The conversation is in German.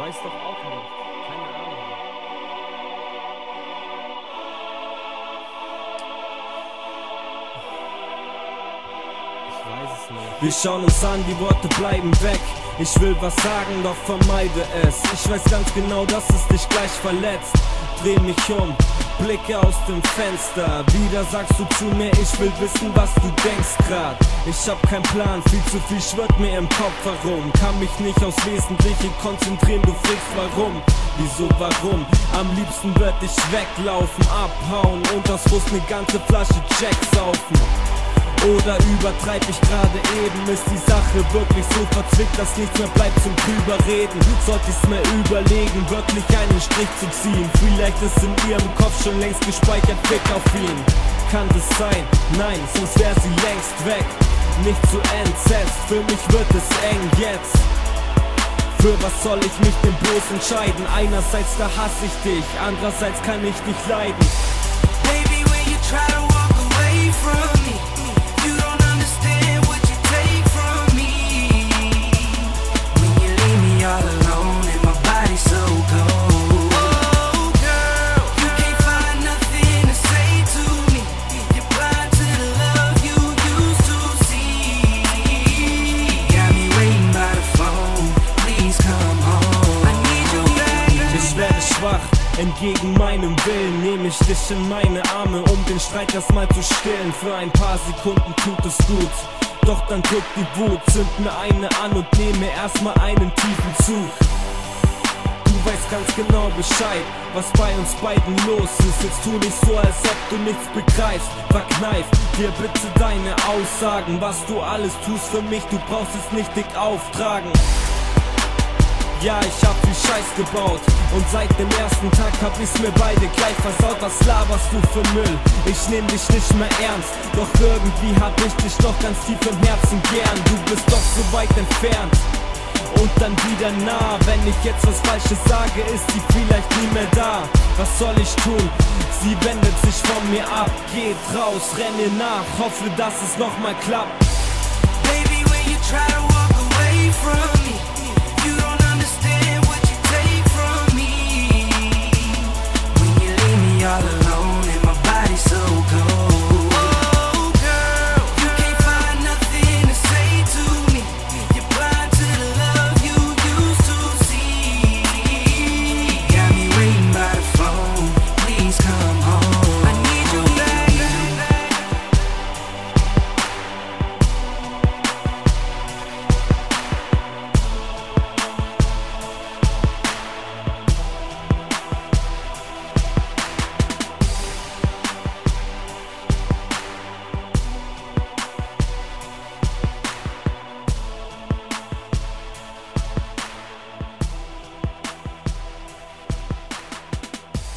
weiß doch auch nicht. Keine Ahnung. Wir schauen uns an, die Worte bleiben weg. Ich will was sagen, doch vermeide es. Ich weiß ganz genau, dass es dich gleich verletzt. Dreh mich um, blicke aus dem Fenster. Wieder sagst du zu mir, ich will wissen, was du denkst grad. Ich hab keinen Plan, viel zu viel schwirrt mir im Kopf herum. Kann mich nicht aufs Wesentliche konzentrieren, du fragst warum. Wieso, warum? Am liebsten würd ich weglaufen, abhauen und aus Frust ne ganze Flasche Jack saufen. Oder übertreib ich gerade eben? Ist die Sache wirklich so verzwickt, dass nichts mehr bleibt zum drüberreden? Sollte ich's mir überlegen, wirklich einen Strich zu ziehen? Vielleicht ist in ihrem Kopf schon längst gespeichert, Fick auf ihn. Kann das sein? Nein, sonst wär sie längst weg. Nicht zu entsetzt, für mich wird es eng jetzt. Für was soll ich mich denn bloß entscheiden? Einerseits da hasse ich dich, andererseits kann ich dich leiden. Werde schwach, entgegen meinem Willen nehme ich dich in meine Arme, um den Streit erstmal zu stillen. Für ein paar Sekunden tut es gut. Doch dann drückt die Wut, zünd mir eine an und nehme erstmal einen tiefen Zug. Du weißt ganz genau Bescheid, was bei uns beiden los ist. Jetzt tu nicht so, als ob du nichts begreifst. Verkneif dir bitte deine Aussagen, was du alles tust für mich. Du brauchst es nicht dick auftragen. Ja, ich hab viel Scheiß gebaut und seit dem ersten Tag hab ich's mir beide gleich versaut. Was laberst du für Müll? Ich nehm dich nicht mehr ernst, doch irgendwie hab ich dich doch ganz tief im Herzen gern. Du bist doch so weit entfernt und dann wieder nah. Wenn ich jetzt was Falsches sage, ist sie vielleicht nie mehr da. Was soll ich tun? Sie wendet sich von mir ab, geht raus, renne nach, hoffe, dass es nochmal klappt. Baby, when you try to walk away from